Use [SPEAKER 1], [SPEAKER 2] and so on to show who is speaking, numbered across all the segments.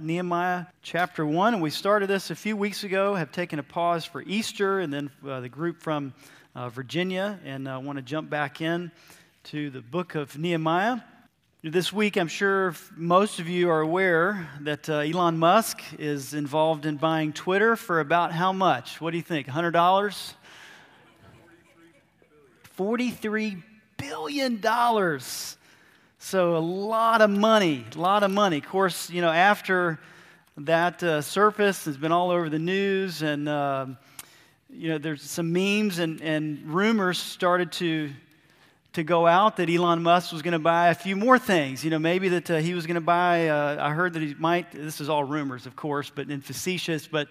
[SPEAKER 1] Nehemiah chapter 1. And we started this a few weeks ago, have taken a pause for Easter, and then uh, the group from uh, Virginia, and I uh, want to jump back in to the book of Nehemiah. This week, I'm sure most of you are aware that uh, Elon Musk is involved in buying Twitter for about how much? What do you think? $100? $43 billion. So, a lot of money, a lot of money. Of course, you know, after that uh, surface has been all over the news, and, uh, you know, there's some memes and, and rumors started to, to go out that Elon Musk was going to buy a few more things. You know, maybe that uh, he was going to buy, uh, I heard that he might, this is all rumors, of course, but in facetious, but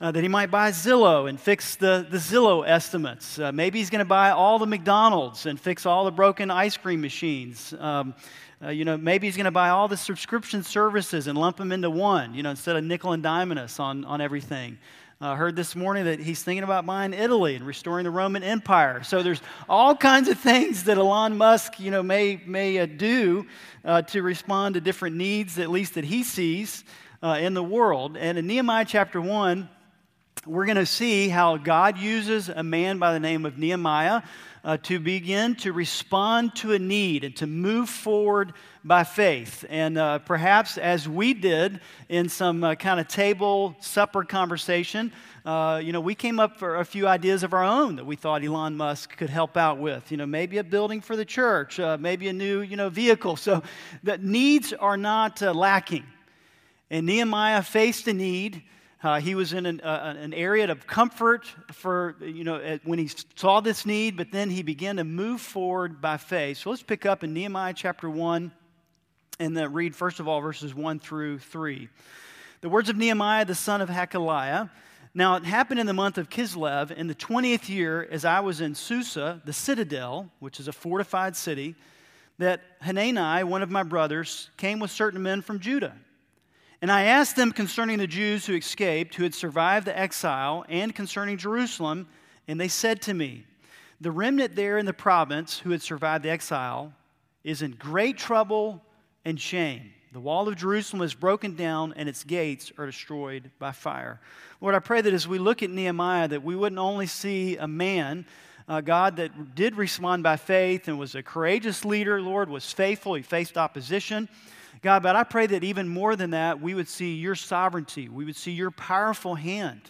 [SPEAKER 1] uh, that he might buy Zillow and fix the, the Zillow estimates. Uh, maybe he's going to buy all the McDonald's and fix all the broken ice cream machines. Um, uh, you know, maybe he's going to buy all the subscription services and lump them into one, you know, instead of nickel and diming us on, on everything. I uh, heard this morning that he's thinking about buying Italy and restoring the Roman Empire. So there's all kinds of things that Elon Musk, you know, may, may uh, do uh, to respond to different needs, at least that he sees in the world. And in Nehemiah chapter 1, we're going to see how God uses a man by the name of Nehemiah uh, to begin to respond to a need and to move forward by faith. And uh, perhaps as we did in some uh, kind of table supper conversation, uh, you know, we came up for a few ideas of our own that we thought Elon Musk could help out with. You know, maybe a building for the church, uh, maybe a new, you know, vehicle. So the needs are not uh, lacking. And Nehemiah faced a need. Uh, he was in an, uh, an, area of comfort for, you know, when he saw this need, but then he began to move forward by faith. So let's pick up in Nehemiah chapter 1 and then read, first of all, verses 1 through 3. The words of Nehemiah, the son of Hachaliah. Now, it happened in the month of Kislev in the 20th year, as I was in Susa, the citadel, which is a fortified city, that Hanani, one of my brothers, came with certain men from Judah and I asked them concerning the Jews who escaped, who had survived the exile, and concerning Jerusalem, and they said to me, The remnant there in the province who had survived the exile is in great trouble and shame. The wall of Jerusalem is broken down, and its gates are destroyed by fire. Lord, I pray that as we look at Nehemiah, that we wouldn't only see a man, uh, God, that did respond by faith and was a courageous leader, Lord, was faithful, he faced opposition. God, but I pray that even more than that, we would see your sovereignty. We would see your powerful hand.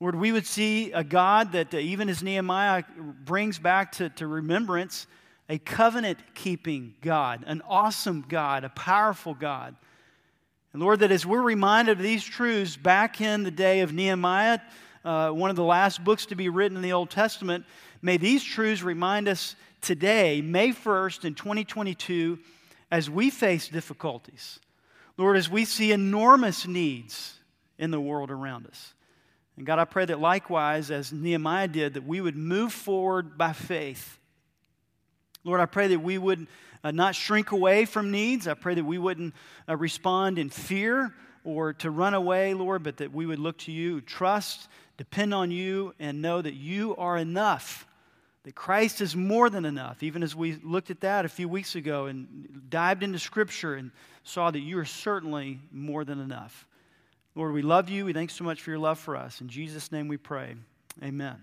[SPEAKER 1] Lord, we would see a God that, even as Nehemiah brings back to, to remembrance, a covenant keeping God, an awesome God, a powerful God. And Lord, that as we're reminded of these truths back in the day of Nehemiah, uh, one of the last books to be written in the Old Testament, may these truths remind us today, May 1st in 2022 as we face difficulties. Lord, as we see enormous needs in the world around us. And God, I pray that likewise, as Nehemiah did, that we would move forward by faith. Lord, I pray that we would uh, not shrink away from needs. I pray that we wouldn't uh, respond in fear or to run away, Lord, but that we would look to you, trust, depend on you, and know that you are enough that Christ is more than enough, even as we looked at that a few weeks ago and dived into Scripture and saw that you are certainly more than enough. Lord, we love you. We thank you so much for your love for us. In Jesus' name we pray. Amen.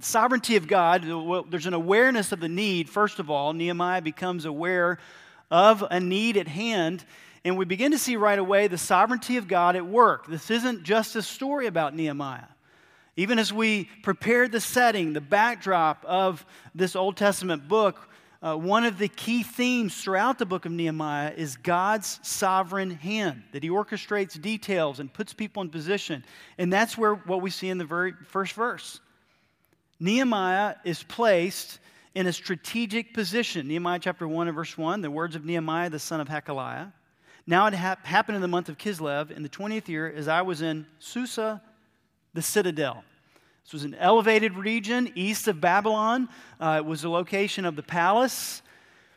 [SPEAKER 1] The sovereignty of God, there's an awareness of the need. First of all, Nehemiah becomes aware of a need at hand, and we begin to see right away the sovereignty of God at work. This isn't just a story about Nehemiah. Even as we prepared the setting, the backdrop of this Old Testament book, uh, one of the key themes throughout the book of Nehemiah is God's sovereign hand, that He orchestrates details and puts people in position. And that's where what we see in the very first verse. Nehemiah is placed in a strategic position. Nehemiah chapter 1 and verse 1, the words of Nehemiah, the son of Hachaliah. Now it ha- happened in the month of Kislev in the 20th year as I was in Susa the citadel. This was an elevated region east of Babylon. Uh, it was the location of the palace.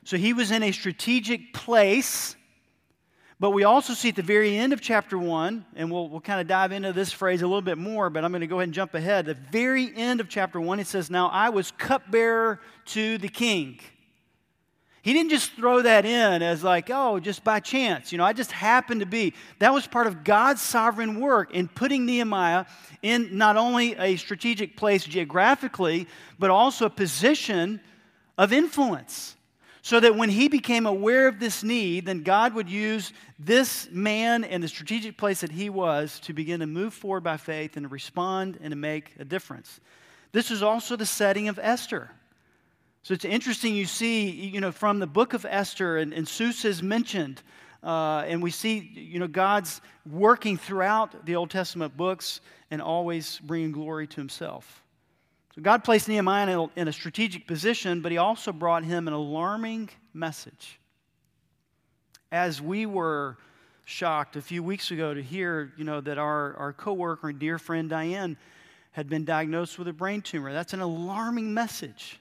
[SPEAKER 1] So he was in a strategic place. But we also see at the very end of chapter 1, and we'll, we'll kind of dive into this phrase a little bit more, but I'm going to go ahead and jump ahead. The very end of chapter 1, it says, Now I was cupbearer to the king. He didn't just throw that in as like, oh, just by chance. You know, I just happened to be. That was part of God's sovereign work in putting Nehemiah in not only a strategic place geographically, but also a position of influence. So that when he became aware of this need, then God would use this man and the strategic place that he was to begin to move forward by faith and to respond and to make a difference. This is also the setting of Esther. So it's interesting you see, you know, from the book of Esther, and, and Susa is mentioned, uh, and we see, you know, God's working throughout the Old Testament books and always bringing glory to himself. So God placed Nehemiah in a, in a strategic position, but he also brought him an alarming message. As we were shocked a few weeks ago to hear, you know, that our, our coworker and dear friend Diane had been diagnosed with a brain tumor. That's an alarming message.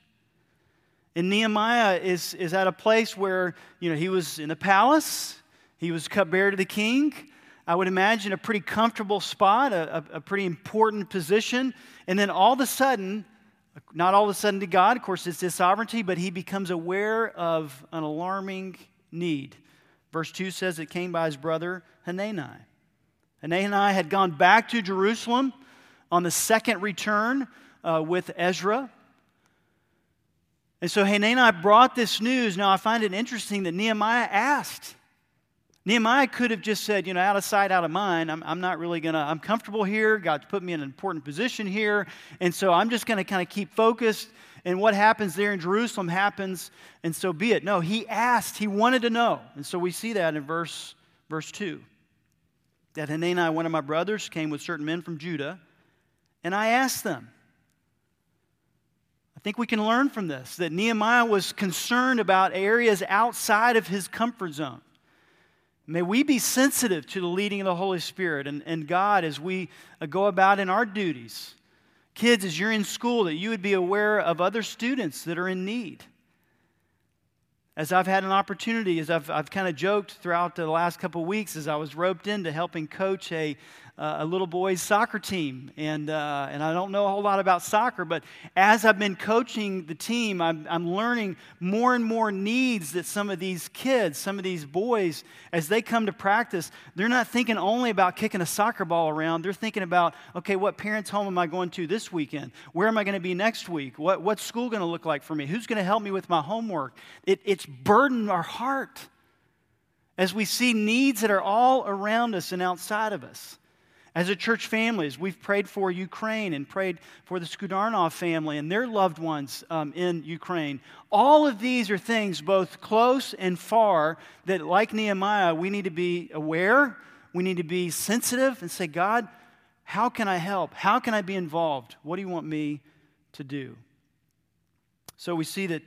[SPEAKER 1] And Nehemiah is, is at a place where, you know, he was in the palace, he was cupbearer to the king. I would imagine a pretty comfortable spot, a, a, pretty important position. And then all of a sudden, not all of a sudden to God, of course, it's his sovereignty, but he becomes aware of an alarming need. Verse 2 says it came by his brother Hanani. Hanani had gone back to Jerusalem on the second return uh, with Ezra. And so Hanani brought this news. Now I find it interesting that Nehemiah asked. Nehemiah could have just said, you know, out of sight, out of mind. I'm, I'm not really going to, I'm comfortable here. God's put me in an important position here. And so I'm just going to kind of keep focused. And what happens there in Jerusalem happens, and so be it. No, he asked, he wanted to know. And so we see that in verse, verse 2. That Hanani, one of my brothers, came with certain men from Judah, and I asked them, think we can learn from this that Nehemiah was concerned about areas outside of his comfort zone. May we be sensitive to the leading of the Holy Spirit and, and God as we uh, go about in our duties. Kids, as you're in school, that you would be aware of other students that are in need. As I've had an opportunity, as I've, I've kind of joked throughout the last couple of weeks, as I was roped into helping coach a, uh, a little boys soccer team, and uh, and I don't know a whole lot about soccer, but as I've been coaching the team, I'm, I'm learning more and more needs that some of these kids, some of these boys, as they come to practice, they're not thinking only about kicking a soccer ball around. They're thinking about, okay, what parents' home am I going to this weekend? Where am I going to be next week? What what's school going to look like for me? Who's going to help me with my homework? It, it's burdened our heart as we see needs that are all around us and outside of us. As a church families, we've prayed for Ukraine and prayed for the Skudarnov family and their loved ones um, in Ukraine. All of these are things, both close and far, that, like Nehemiah, we need to be aware, we need to be sensitive and say, God, how can I help? How can I be involved? What do you want me to do? So we see that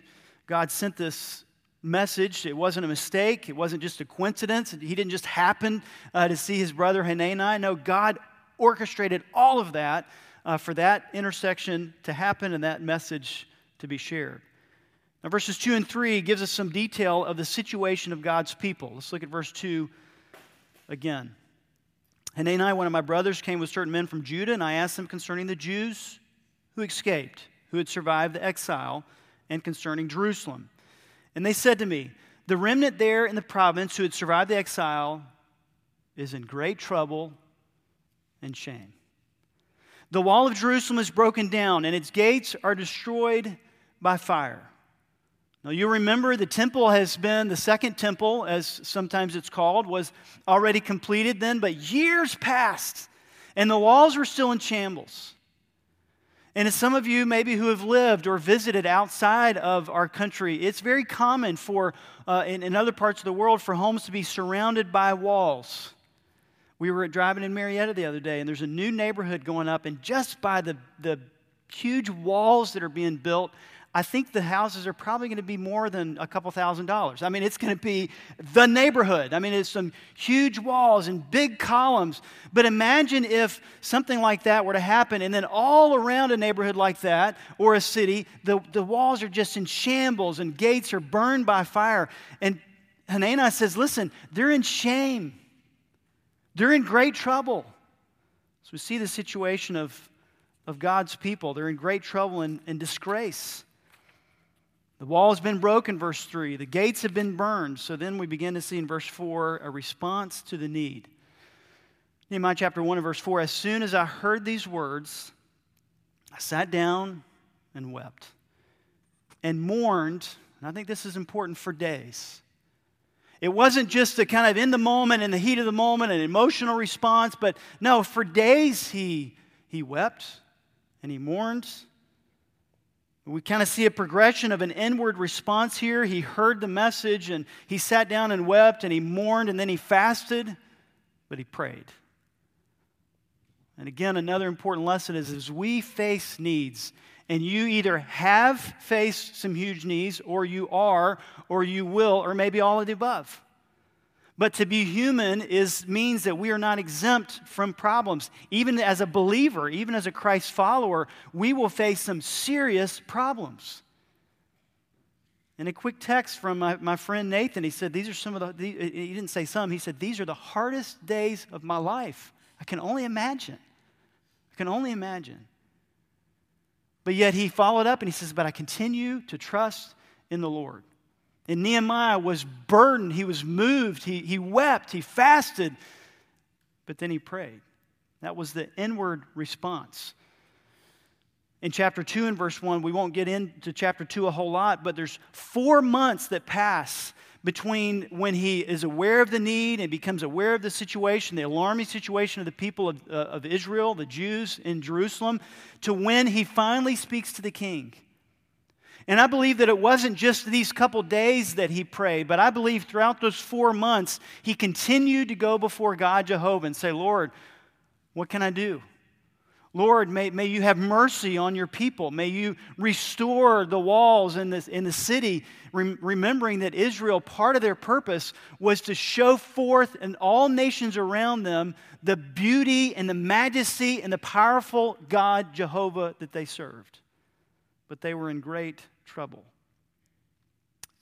[SPEAKER 1] God sent this message. It wasn't a mistake. It wasn't just a coincidence. He didn't just happen uh, to see his brother Hanani. No, God orchestrated all of that uh, for that intersection to happen and that message to be shared. Now, verses 2 and 3 gives us some detail of the situation of God's people. Let's look at verse 2 again. Hanani, one of my brothers, came with certain men from Judah, and I asked them concerning the Jews who escaped, who had survived the exile, and concerning Jerusalem. And they said to me, The remnant there in the province who had survived the exile is in great trouble and shame. The wall of Jerusalem is broken down, and its gates are destroyed by fire. Now, you remember the temple has been, the second temple, as sometimes it's called, was already completed then, but years passed, and the walls were still in shambles. And as some of you maybe who have lived or visited outside of our country, it's very common for, uh, in, in other parts of the world, for homes to be surrounded by walls. We were driving in Marietta the other day, and there's a new neighborhood going up, and just by the, the huge walls that are being built, I think the houses are probably going to be more than a couple thousand dollars. I mean, it's going to be the neighborhood. I mean, it's some huge walls and big columns. But imagine if something like that were to happen, and then all around a neighborhood like that or a city, the, the walls are just in shambles and gates are burned by fire. And Hanani says, Listen, they're in shame, they're in great trouble. So we see the situation of, of God's people. They're in great trouble and, and disgrace. The wall has been broken, verse 3. The gates have been burned. So then we begin to see in verse 4 a response to the need. Nehemiah chapter 1 and verse 4 As soon as I heard these words, I sat down and wept and mourned. And I think this is important for days. It wasn't just a kind of in the moment, in the heat of the moment, an emotional response, but no, for days he, he wept and he mourned. We kind of see a progression of an inward response here. He heard the message and he sat down and wept and he mourned and then he fasted, but he prayed. And again, another important lesson is as we face needs, and you either have faced some huge needs, or you are, or you will, or maybe all of the above. But to be human is, means that we are not exempt from problems. Even as a believer, even as a Christ follower, we will face some serious problems. In a quick text from my, my friend Nathan, he said, These are some of the, he didn't say some, he said, These are the hardest days of my life. I can only imagine. I can only imagine. But yet he followed up and he says, But I continue to trust in the Lord. And Nehemiah was burdened, he was moved, he, he wept, he fasted, but then he prayed. That was the inward response. In chapter 2 and verse 1, we won't get into chapter 2 a whole lot, but there's four months that pass between when he is aware of the need and becomes aware of the situation, the alarming situation of the people of, uh, of Israel, the Jews in Jerusalem, to when he finally speaks to the king. And I believe that it wasn't just these couple days that he prayed, but I believe throughout those four months, he continued to go before God Jehovah and say, Lord, what can I do? Lord, may, may you have mercy on your people. May you restore the walls in, this, in the city, rem- remembering that Israel, part of their purpose was to show forth in all nations around them the beauty and the majesty and the powerful God, Jehovah, that they served. But they were in great trouble.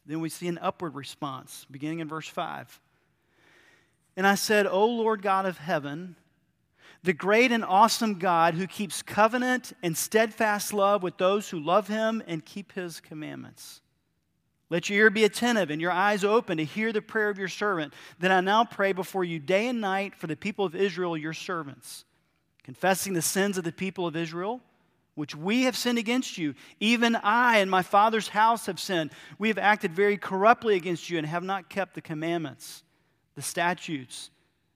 [SPEAKER 1] Then we see an upward response, beginning in verse 5. And I said, O Lord God of heaven, the great and awesome God who keeps covenant and steadfast love with those who love him and keep his commandments. Let your ear be attentive and your eyes open to hear the prayer of your servant, that I now pray before you day and night for the people of Israel, your servants, confessing the sins of the people of Israel which we have sinned against you. Even I and my father's house have sinned. We have acted very corruptly against you and have not kept the commandments, the statutes,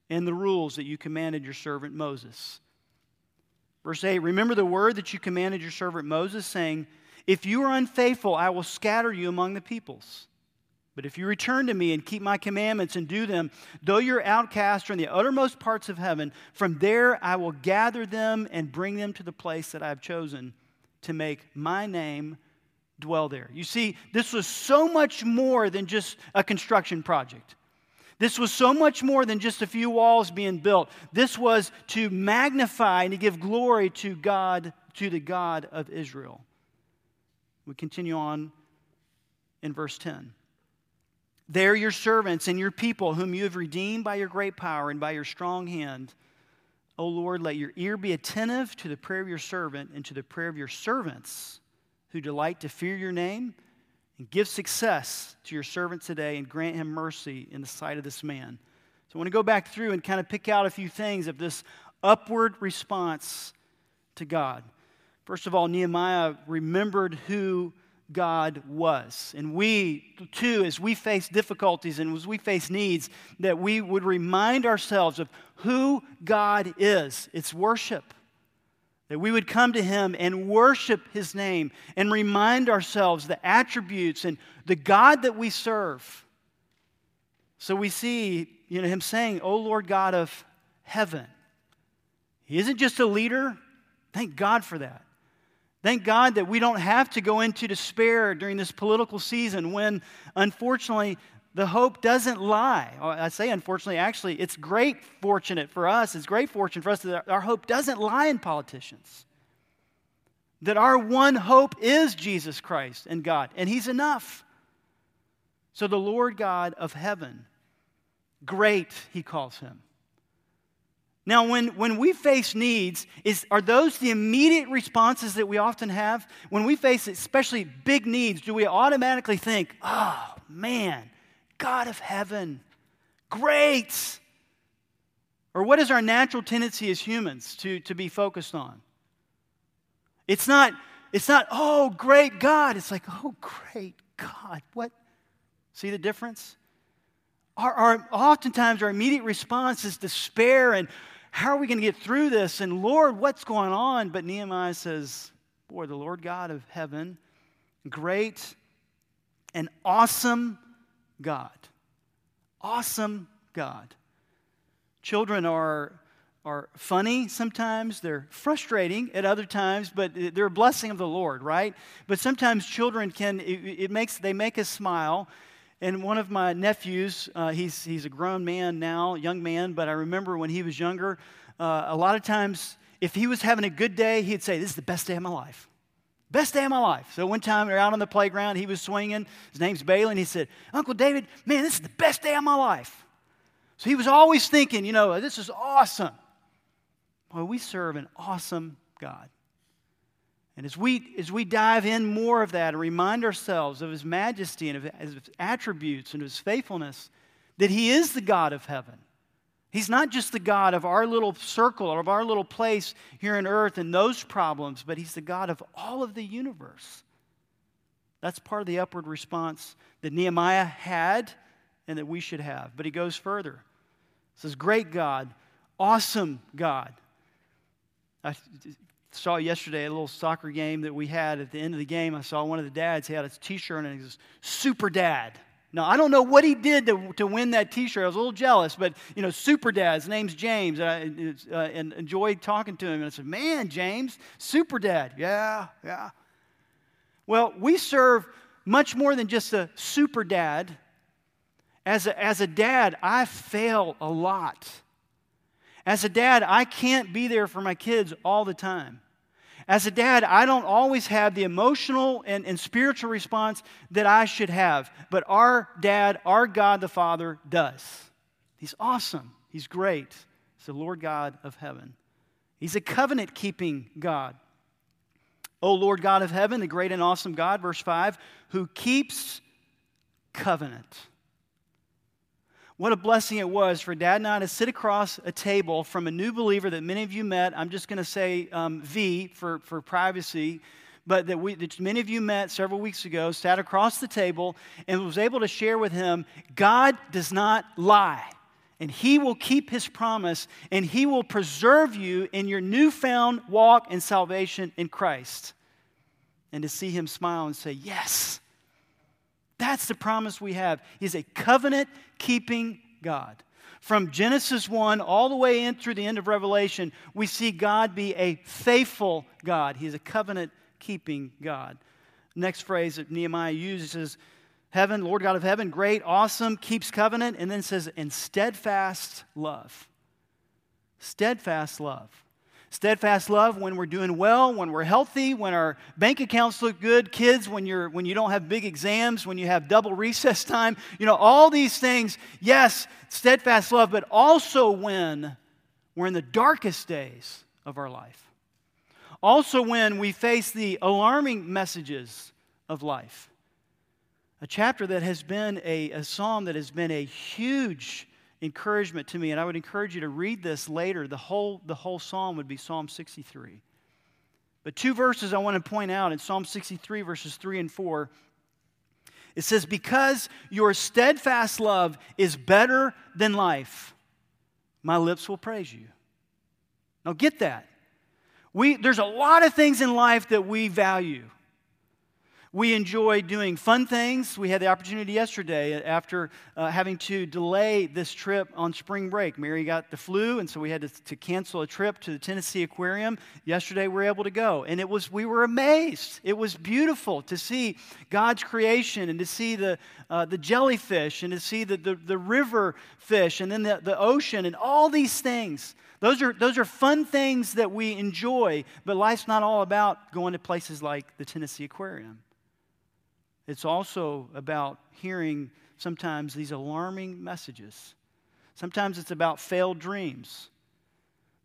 [SPEAKER 1] and the rules that you commanded your servant Moses. Verse 8 Remember the word that you commanded your servant Moses, saying, If you are unfaithful, I will scatter you among the peoples. But if you return to me and keep my commandments and do them, though you're outcast from the uttermost parts of heaven, from there I will gather them and bring them to the place that I have chosen to make my name dwell there. You see, this was so much more than just a construction project. This was so much more than just a few walls being built. This was to magnify and to give glory to God, to the God of Israel. We continue on in verse 10. They're your servants and your people, whom you have redeemed by your great power and by your strong hand. O Lord, let your ear be attentive to the prayer of your servant and to the prayer of your servants who delight to fear your name. And give success to your servant today and grant him mercy in the sight of this man. So I want to go back through and kind of pick out a few things of this upward response to God. First of all, Nehemiah remembered who God was. And we, too, as we face difficulties and as we face needs, that we would remind ourselves of who God is. It's worship. That we would come to Him and worship His name and remind ourselves the attributes and the God that we serve. So we see you know, Him saying, O Lord God of heaven. He isn't just a leader. Thank God for that. Thank God that we don't have to go into despair during this political season when, unfortunately, the hope doesn't lie. Oh, I say unfortunately, actually, it's great fortunate for us, it's great fortune for us that our hope doesn't lie in politicians. That our one hope is Jesus Christ and God, and He's enough. So the Lord God of heaven, great, He calls Him. Now, when, when we face needs, is, are those the immediate responses that we often have? When we face especially big needs, do we automatically think, oh, man, God of heaven, great? Or what is our natural tendency as humans to, to be focused on? It's not, it's not, oh, great God. It's like, oh, great God. What? See the difference? Our, our, oftentimes, our immediate response is despair and how are we going to get through this? And Lord, what's going on? But Nehemiah says, Boy, the Lord God of heaven, great and awesome God. Awesome God. Children are, are funny sometimes, they're frustrating at other times, but they're a blessing of the Lord, right? But sometimes children can, it, it makes, they make us smile and one of my nephews, uh, he's, he's a grown man now, young man, but I remember when he was younger, uh, a lot of times if he was having a good day, he'd say, This is the best day of my life. Best day of my life. So one time we were out on the playground, he was swinging. His name's Bailey, and he said, Uncle David, man, this is the best day of my life. So he was always thinking, you know, this is awesome. Well, we serve an awesome God. And as we, as we dive in more of that and remind ourselves of His majesty and of His attributes and His faithfulness, that He is the God of heaven. He's not just the God of our little circle or of our little place here on earth and those problems, but He's the God of all of the universe. That's part of the upward response that Nehemiah had and that we should have. But he goes further. He says, Great God, awesome God. I, saw yesterday a little soccer game that we had. At the end of the game, I saw one of the dads. He had a T-shirt and it was "Super Dad." Now I don't know what he did to, to win that T-shirt. I was a little jealous, but you know, Super Dad. His name's James, and I uh, and enjoyed talking to him. And I said, "Man, James, Super Dad, yeah, yeah." Well, we serve much more than just a super dad. As a, as a dad, I fail a lot. As a dad, I can't be there for my kids all the time. As a dad, I don't always have the emotional and, and spiritual response that I should have, but our dad, our God the Father, does. He's awesome. He's great. He's the Lord God of heaven. He's a covenant keeping God. O Lord God of heaven, the great and awesome God, verse 5, who keeps covenant what a blessing it was for Dad and I to sit across a table from a new believer that many of you met. I'm just going to say um, V for, for privacy, but that, we, that many of you met several weeks ago, sat across the table, and was able to share with him God does not lie. And he will keep his promise, and he will preserve you in your newfound walk and salvation in Christ. And to see him smile and say, Yes, that's the promise we have. He's a covenant keeping God. From Genesis 1 all the way in through the end of Revelation, we see God be a faithful God. He's a covenant keeping God. Next phrase that Nehemiah uses Heaven, Lord God of heaven, great, awesome, keeps covenant, and then says, and steadfast love. Steadfast love. Steadfast love when we're doing well, when we're healthy, when our bank accounts look good, kids, when, you're, when you don't have big exams, when you have double recess time. You know, all these things, yes, steadfast love, but also when we're in the darkest days of our life. Also, when we face the alarming messages of life. A chapter that has been a, a psalm that has been a huge encouragement to me, and I would encourage you to read this later. The whole, the whole psalm would be Psalm 63. But two verses I want to point out in Psalm 63, verses 3 and 4. It says, Because your steadfast love is better than life, my lips will praise you. Now get that. We, there's a lot of things in life that we value. We enjoy doing fun things. We had the opportunity yesterday after uh, having to delay this trip on spring break. Mary got the flu, and so we had to, to, cancel a trip to the Tennessee Aquarium. Yesterday, we were able to go, and it was we were amazed. It was beautiful to see God's creation and to see the uh, the jellyfish and to see the, the, the river fish and then the, the ocean and all these things. Those are, those are fun things that we enjoy, but life's not all about going to places like the Tennessee Aquarium. It's also about hearing sometimes these alarming messages. Sometimes it's about failed dreams.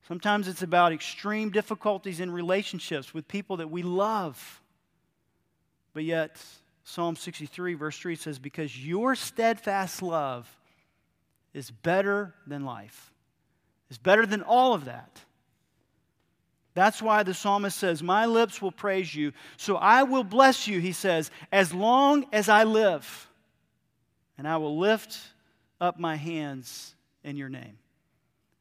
[SPEAKER 1] Sometimes it's about extreme difficulties in relationships with people that we love. But yet, Psalm 63, verse 3 says, Because your steadfast love is better than life, is better than all of that. That's why the psalmist says, My lips will praise you. So I will bless you, he says, as long as I live. And I will lift up my hands in your name.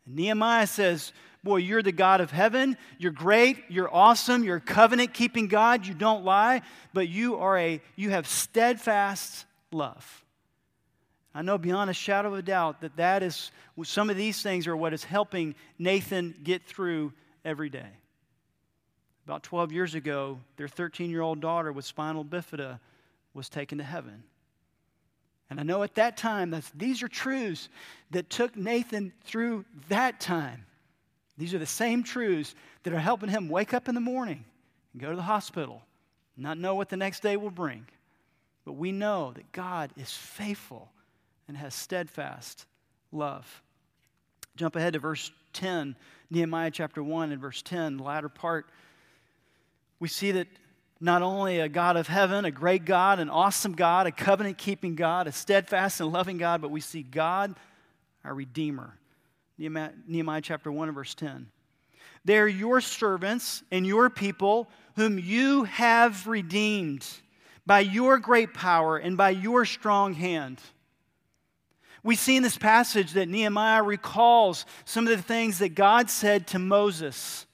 [SPEAKER 1] And Nehemiah says, Boy, you're the God of heaven. You're great. You're awesome. You're a covenant keeping God. You don't lie, but you are a you have steadfast love. I know beyond a shadow of a doubt that that is some of these things are what is helping Nathan get through every day. About 12 years ago, their 13 year old daughter with spinal bifida was taken to heaven. And I know at that time, that these are truths that took Nathan through that time. These are the same truths that are helping him wake up in the morning and go to the hospital, not know what the next day will bring. But we know that God is faithful and has steadfast love. Jump ahead to verse 10, Nehemiah chapter 1 and verse 10, the latter part. We see that not only a God of heaven, a great God, an awesome God, a covenant keeping God, a steadfast and loving God, but we see God, our Redeemer. Nehemiah, chapter 1 and verse 10. They are your servants and your people whom you have redeemed by your great power and by your strong hand. We see in this passage that Nehemiah recalls some of the things that God said to Moses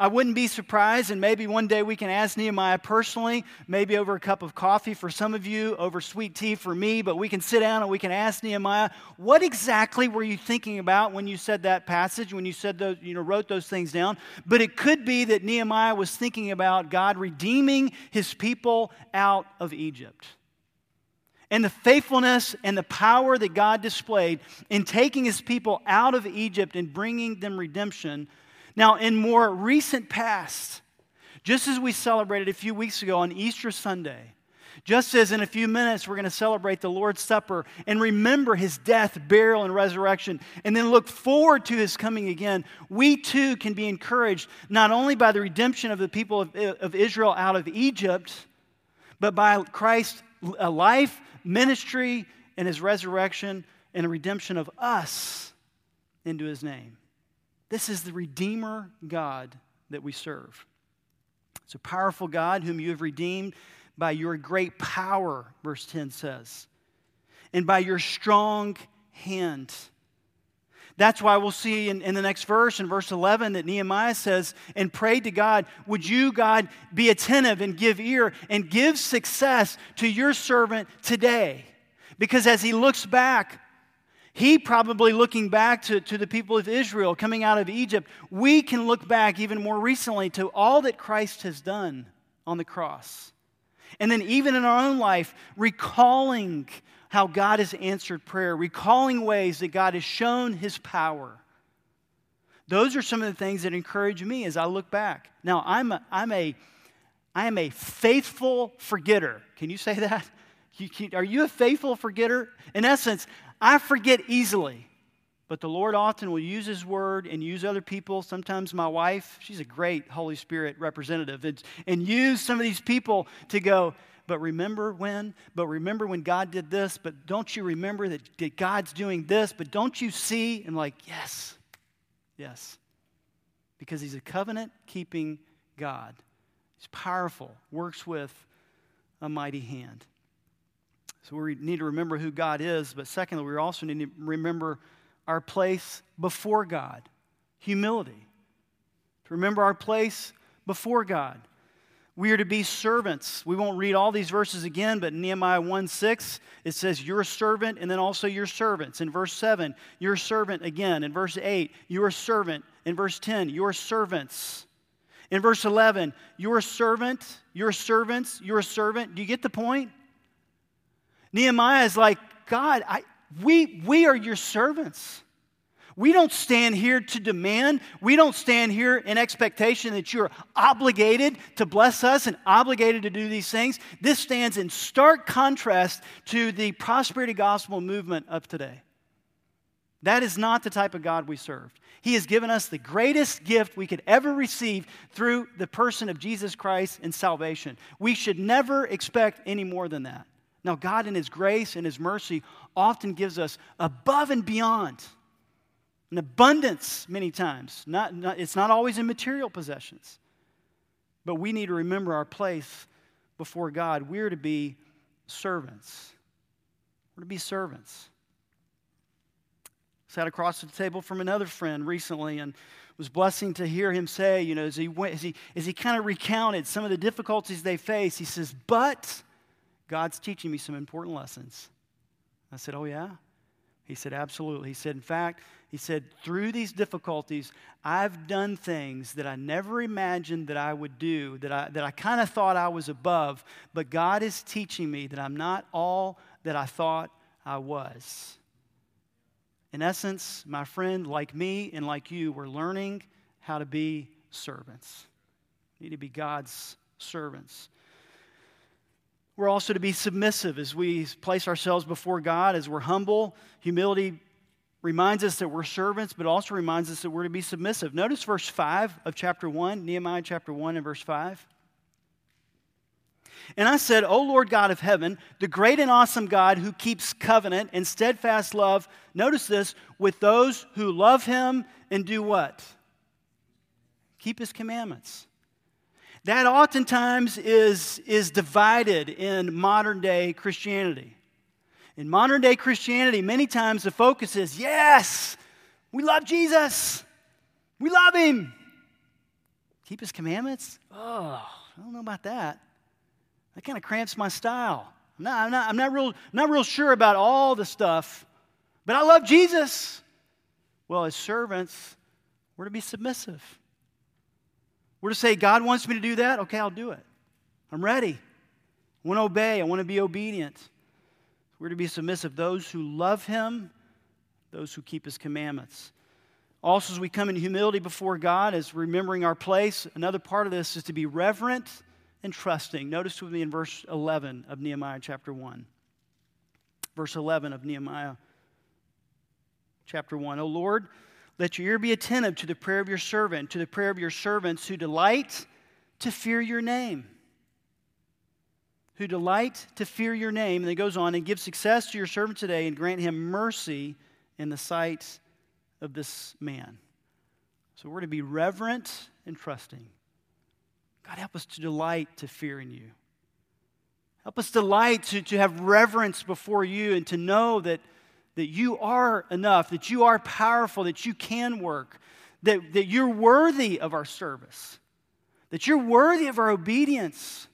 [SPEAKER 1] I wouldn't be surprised, and maybe one day we can ask Nehemiah personally, maybe over a cup of coffee for some of you, over sweet tea for me, but we can sit down and we can ask Nehemiah, what exactly were you thinking about when you said that passage, when you said those, you know, wrote those things down? But it could be that Nehemiah was thinking about God redeeming his people out of Egypt and the faithfulness and the power that God displayed in taking his people out of Egypt and bringing them redemption now, in more recent past, just as we celebrated a few weeks ago on Easter Sunday, just as in a few minutes we're going to celebrate the Lord's Supper and remember his death, burial, and resurrection, and then look forward to his coming again, we too can be encouraged not only by the redemption of the people of, of Israel out of Egypt, but by Christ's life, ministry, and his resurrection and redemption of us into his name. This is the Redeemer God that we serve. It's a powerful God whom you have redeemed by your great power, verse 10 says, and by your strong hand. That's why we'll see in, in, the next verse, in verse 11, that Nehemiah says, and prayed to God, Would you, God, be attentive and give ear and give success to your servant today? Because as he looks back he probably looking back to, to the people of Israel coming out of Egypt. We can look back even more recently to all that Christ has done on the cross. And then, even in our own life, recalling how God has answered prayer, recalling ways that God has shown his power. Those are some of the things that encourage me as I look back. Now, I'm a, I'm a, I am a faithful forgetter. Can you say that? You, can, are you a faithful forgetter? In essence, I forget easily, but the Lord often will use His word and use other people. Sometimes my wife, she's a great Holy Spirit representative, and, and use some of these people to go, but remember when? But remember when God did this? But don't you remember that, God's doing this? But don't you see? And like, yes, yes. Because He's a covenant keeping God. He's powerful, works with a mighty hand. So we need to remember who God is, but secondly, we also need to remember our place before God humility. To remember our place before God. We are to be servants. We won't read all these verses again, but Nehemiah 1 6, it says, You're a servant, and then also your servants. In verse 7, you're a servant again. In verse 8, you're a servant. In verse 10, you're servants. In verse 11, you're a servant, you're servants, you're a servant. Do you get the point? Nehemiah is like, God, I, we, we are your servants. We don't stand here to demand. We don't stand here in expectation that you're obligated to bless us and obligated to do these things. This stands in stark contrast to the prosperity gospel movement of today. That is not the type of God we serve. He has given us the greatest gift we could ever receive through the person of Jesus Christ and salvation. We should never expect any more than that. Now, God, in His grace and His mercy, often gives us above and beyond an abundance many times. Not, not, it's not always in material possessions. But we need to remember our place before God. We're to be servants. We're to be servants. Sat across the table from another friend recently and was blessing to hear him say, you know, as he went, as he, as he kind of recounted some of the difficulties they face, he says, But God's teaching me some important lessons. I said, Oh, yeah? He said, Absolutely. He said, In fact, he said, through these difficulties, I've done things that I never imagined that I would do, that I, that I kind of thought I was above, but God is teaching me that I'm not all that I thought I was. In essence, my friend, like me and like you, we're learning how to be servants. We need to be God's servants. We're also to be submissive as we place ourselves before God, as we're humble. Humility reminds us that we're servants, but also reminds us that we're to be submissive. Notice verse 5 of chapter 1, Nehemiah chapter 1 and verse 5. And I said, O Lord God of heaven, the great and awesome God who keeps covenant and steadfast love, notice this, with those who love him and do what? Keep his commandments. That oftentimes is, is divided in modern day Christianity. In modern day Christianity, many times the focus is yes, we love Jesus, we love him. Keep his commandments? Oh, I don't know about that. That kind of cramps my style. I'm not, I'm not, I'm not, real, not real sure about all the stuff, but I love Jesus. Well, as servants, we're to be submissive. We're to say, God wants me to do that. Okay, I'll do it. I'm ready. I want to obey. I want to be obedient. We're to be submissive. Those who love Him, those who keep His commandments. Also, as we come in humility before God, as remembering our place, another part of this is to be reverent and trusting. Notice with me in verse 11 of Nehemiah chapter 1. Verse 11 of Nehemiah chapter 1. O Lord, let your ear be attentive to the prayer of your servant, to the prayer of your servants who delight to fear your name. Who delight to fear your name. And it goes on and give success to your servant today and grant him mercy in the sight of this man. So we're to be reverent and trusting. God, help us to delight to fear in you. Help us delight to, to have reverence before you and to know that, that you are enough, that you are powerful, that you can work, that, that you're worthy of our service, that you're worthy of our obedience.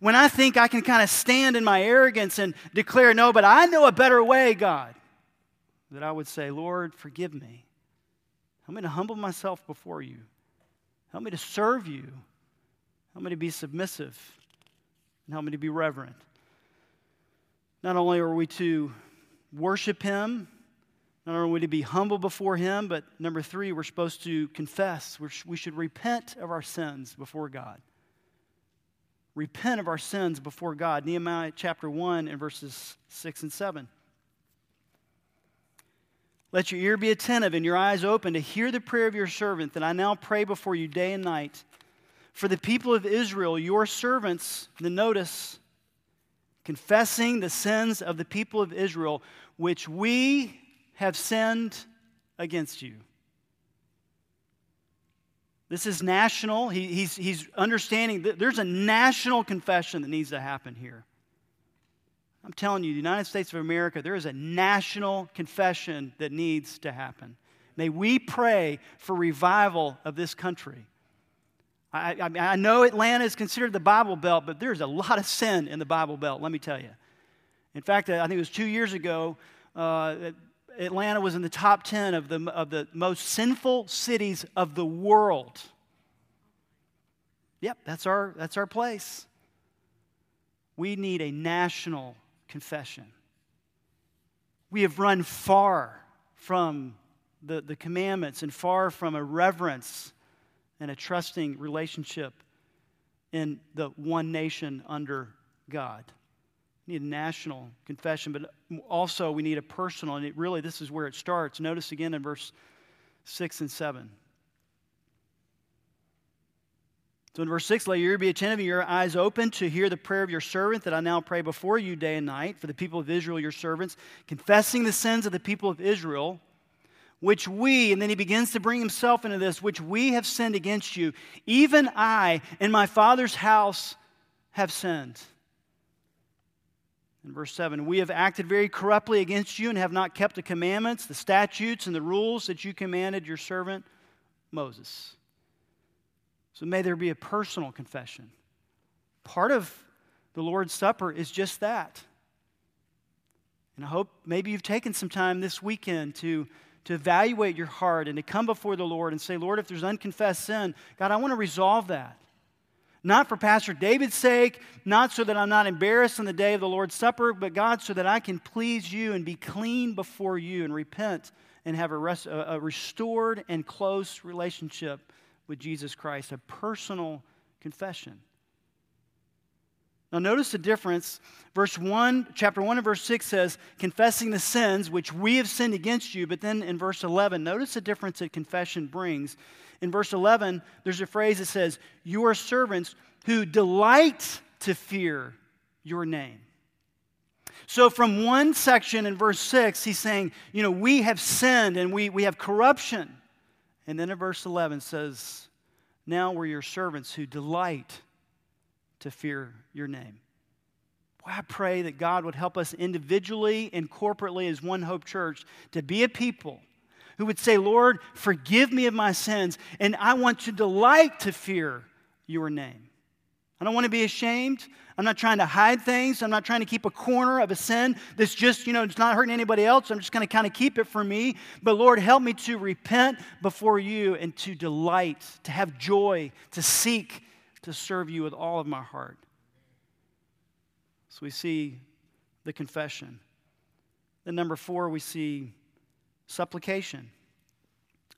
[SPEAKER 1] When I think I can kind of stand in my arrogance and declare, no, but I know a better way, God, that I would say, Lord, forgive me. Help me to humble myself before you. Help me to serve you Help me to be submissive and help me to be reverent. Not only are we to worship Him, not only to be humble before Him, but number three, we're supposed to confess. we should repent of our sins before God. Repent of our sins before God. Nehemiah chapter 1 and verses 6 and 7. Let your ear be attentive and your eyes open to hear the prayer of your servant that I now pray before you day and night for the people of Israel, your servants, the notice, confessing the sins of the people of Israel, which we have sinned against you. This is national. He, he's, he's understanding that there's a national confession that needs to happen here. I'm telling you, the United States of America, there is a national confession that needs to happen. May we pray for revival of this country. I, I, I, know Atlanta is considered the Bible Belt, but there's a lot of sin in the Bible Belt, let me tell you. In fact, I think it was two years ago, uh, Atlanta was in the top 10 of the, of the most sinful cities of the world. Yep, that's our, that's our place. We need a national confession. We have run far from the, the commandments and far from a reverence and a trusting relationship in the one nation under God. We need a national confession, but also we need a personal. And it really, this is where it starts. Notice again in verse 6 and 7. So in verse 6, let your ear be attentive and your eyes open to hear the prayer of your servant that I now pray before you day and night for the people of Israel, your servants, confessing the sins of the people of Israel, which we, and then he begins to bring himself into this, which we have sinned against you. Even I and my father's house have sinned. In verse 7, we have acted very corruptly against you and have not kept the commandments, the statutes, and the rules that you commanded your servant Moses. So may there be a personal confession. Part of the Lord's Supper is just that. And I hope maybe you've taken some time this weekend to, to evaluate your heart and to come before the Lord and say, Lord, if there's unconfessed sin, God, I want to resolve that. Not for Pastor David's sake, not so that I'm not embarrassed on the day of the Lord's Supper, but God, so that I can please you and be clean before you and repent and have a, rest, a restored and close relationship with Jesus Christ, a personal confession. Now, notice the difference. Verse 1, chapter 1 and verse 6 says, confessing the sins which we have sinned against you. But then in verse 11, notice the difference that confession brings. In verse 11, there's a phrase that says, You are servants who delight to fear your name. So, from one section in verse 6, he's saying, You know, we have sinned and we, we have corruption. And then in verse 11 says, Now we're your servants who delight to fear your name. I pray that God would help us individually and corporately as One Hope Church to be a people who would say, Lord, forgive me of my sins, and I want to delight to fear your name. I don't want to be ashamed. I'm not trying to hide things. I'm not trying to keep a corner of a sin that's just, you know, it's not hurting anybody else. I'm just going to kind of keep it for me. But Lord, help me to repent before you and to delight, to have joy, to seek to serve you with all of my heart. So we see the confession. Then, number four, we see supplication.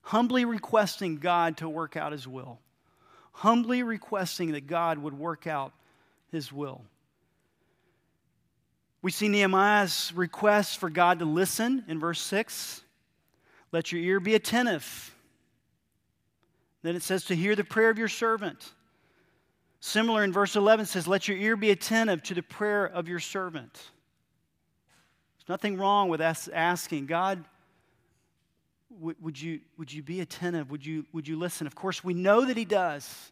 [SPEAKER 1] Humbly requesting God to work out his will humbly requesting that God would work out his will. We see Nehemiah's request for God to listen in verse 6. Let your ear be attentive. Then it says to hear the prayer of your servant. Similar in verse 11 says, Let your ear be attentive to the prayer of your servant. There's nothing wrong with us asking, God, would, you, would you be attentive? Would you, would you listen? Of course, we know that He does.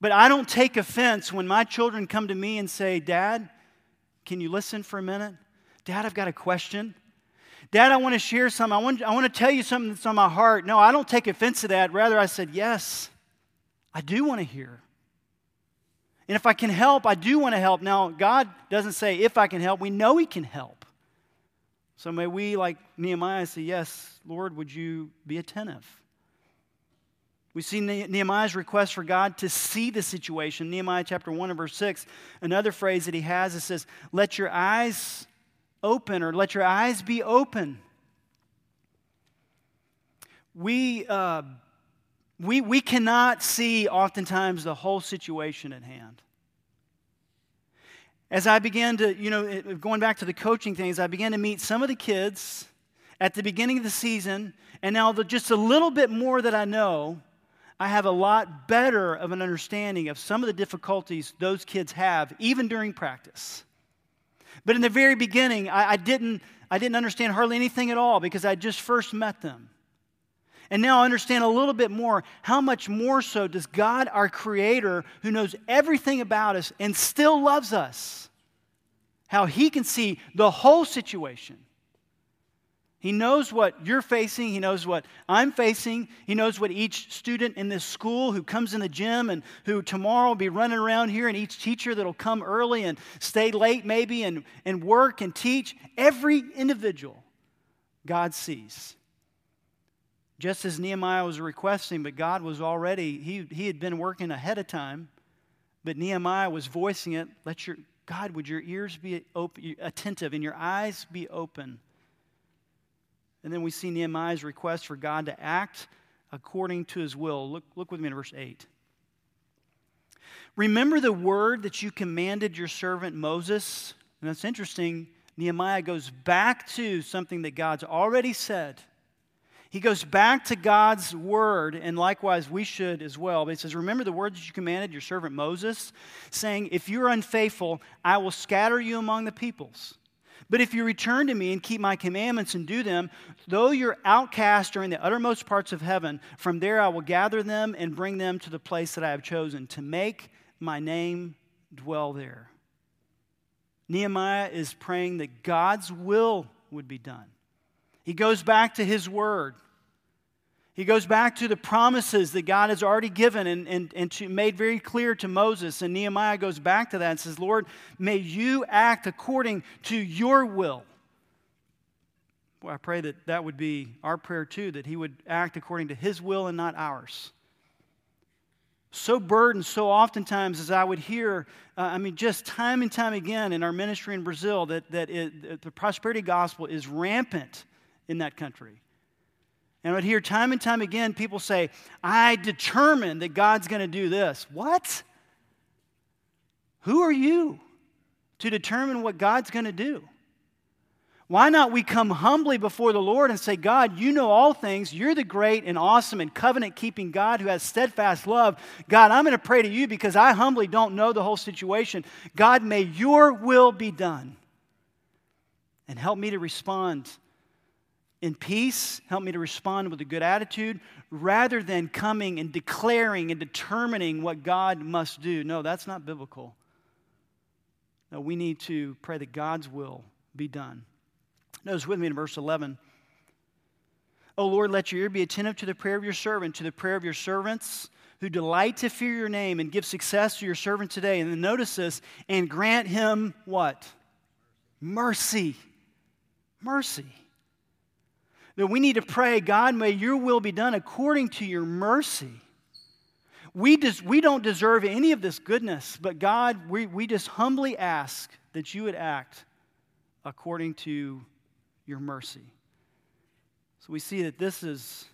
[SPEAKER 1] But I don't take offense when my children come to me and say, Dad, can you listen for a minute? Dad, I've got a question. Dad, I want to share something. I want, I want to tell you something that's on my heart. No, I don't take offense to that. Rather, I said, Yes, I do want to hear. And if I can help, I do want to help. Now, God doesn't say if I can help, we know He can help. So may we, like Nehemiah, say, Yes, Lord, would you be attentive? We see Nehemiah's request for God to see the situation. Nehemiah chapter 1 and verse 6. Another phrase that he has it says, Let your eyes open, or let your eyes be open. We, uh, we, we cannot see oftentimes the whole situation at hand as I began to, you know, going back to the coaching things, I began to meet some of the kids at the beginning of the season, and now the, just a little bit more that I know, I have a lot better of an understanding of some of the difficulties those kids have, even during practice. But in the very beginning, I, I didn't, I didn't understand hardly anything at all because I just first met them. And now I understand a little bit more how much more so does God, our Creator, who knows everything about us and still loves us, how He can see the whole situation. He knows what you're facing. He knows what I'm facing. He knows what each student in this school who comes in the gym and who tomorrow will be running around here, and each teacher that'll come early and stay late maybe and, and work and teach. Every individual God sees just as Nehemiah was requesting, but God was already, he, he had been working ahead of time, but Nehemiah was voicing it. Let your, God, would your ears be open, attentive and your eyes be open? And then we see Nehemiah's request for God to act according to his will. Look, look with me in verse 8. Remember the word that you commanded your servant Moses And that's interesting. Nehemiah goes back to something that God's already said. He goes back to God's word, and likewise we should as well. But he says, Remember the words that you commanded your servant Moses, saying, If you're unfaithful, I will scatter you among the peoples. But if you return to me and keep my commandments and do them, though you're outcast or in the uttermost parts of heaven, from there I will gather them and bring them to the place that I have chosen to make my name dwell there. Nehemiah is praying that God's will would be done. He goes back to his word. He goes back to the promises that God has already given and, and, and to, made very clear to Moses. And Nehemiah goes back to that and says, Lord, may you act according to your will. Well, I pray that that would be our prayer too, that he would act according to his will and not ours. So burdened, so oftentimes as I would hear, uh, I mean, just time and time again in our ministry in Brazil, that, that it, the prosperity gospel is rampant in that country. And I would hear time and time again people say, I determined that God's going to do this. What? Who are you to determine what God's going to do? Why not we come humbly before the Lord and say, God, you know all things. You're the great and awesome and covenant keeping God who has steadfast love. God, I'm going to pray to you because I humbly don't know the whole situation. God, may your will be done. And help me to respond in peace. Help me to respond with a good attitude rather than coming and declaring and determining what God must do. No, that's not biblical. No, we need to pray that God's will be done. Notice with me in verse 11. Oh Lord, let your ear be attentive to the prayer of your servant, to the prayer of your servants who delight to fear your name and give success to your servant today. And then notice this, and grant him what? Mercy. Mercy that we need to pray, God, may your will be done according to your mercy. We, des- we don't deserve any of this goodness, but God, we, we just humbly ask that you would act according to your mercy. So we see that this is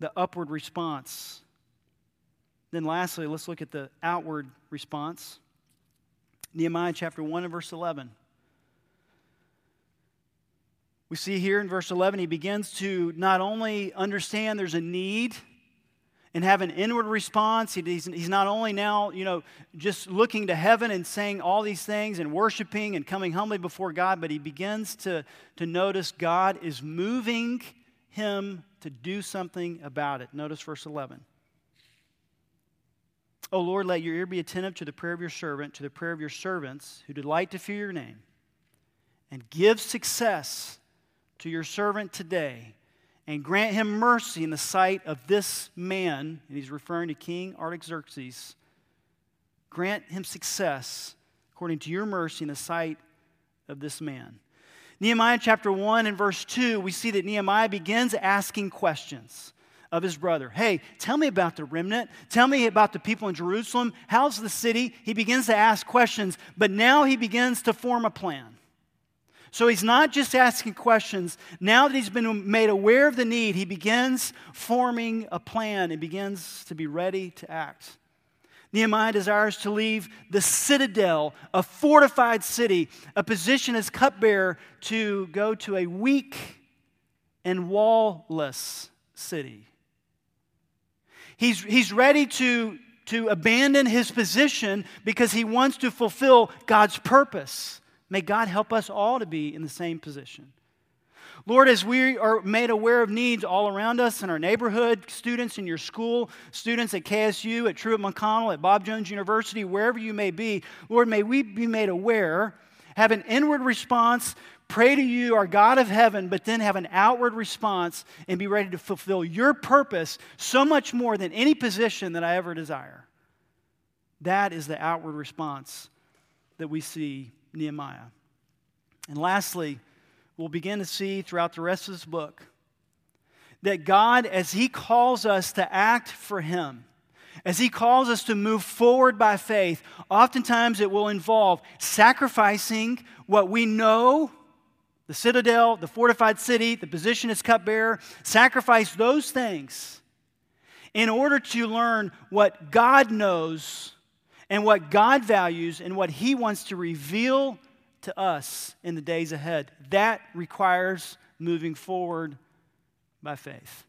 [SPEAKER 1] the upward response. Then, lastly, let's look at the outward response. Nehemiah chapter 1 and verse 11. We see here in verse 11, he begins to not only understand there's a need and have an inward response. He's, not only now, you know, just looking to heaven and saying all these things and worshiping and coming humbly before God, but he begins to, to notice God is moving him to do something about it. Notice verse 11. Oh Lord, let your ear be attentive to the prayer of your servant, to the prayer of your servants who delight to fear your name, and give success to your servant today and grant him mercy in the sight of this man, and he's referring to King Artaxerxes. Grant him success according to your mercy in the sight of this man. Nehemiah chapter 1 and verse 2, we see that Nehemiah begins asking questions of his brother. Hey, tell me about the remnant. Tell me about the people in Jerusalem. How's the city? He begins to ask questions, but now he begins to form a plan. So he's not just asking questions. Now that he's been made aware of the need, he begins forming a plan and begins to be ready to act. Nehemiah desires to leave the citadel, a fortified city, a position as cupbearer, to go to a weak and wallless city. He's, he's ready to, to abandon his position because he wants to fulfill God's purpose. May God help us all to be in the same position. Lord, as we are made aware of needs all around us in our neighborhood, students in your school, students at KSU, at Truett McConnell, at Bob Jones University, wherever you may be, Lord, may we be made aware, have an inward response, pray to you, our God of heaven, but then have an outward response and be ready to fulfill your purpose so much more than any position that I ever desire. That is the outward response that we see Nehemiah. And lastly, we'll begin to see throughout the rest of this book that God, as He calls us to act for Him, as He calls us to move forward by faith, oftentimes it will involve sacrificing what we know the citadel, the fortified city, the position as cupbearer, sacrifice those things in order to learn what God knows and what God values and what He wants to reveal to us in the days ahead. That requires moving forward by faith.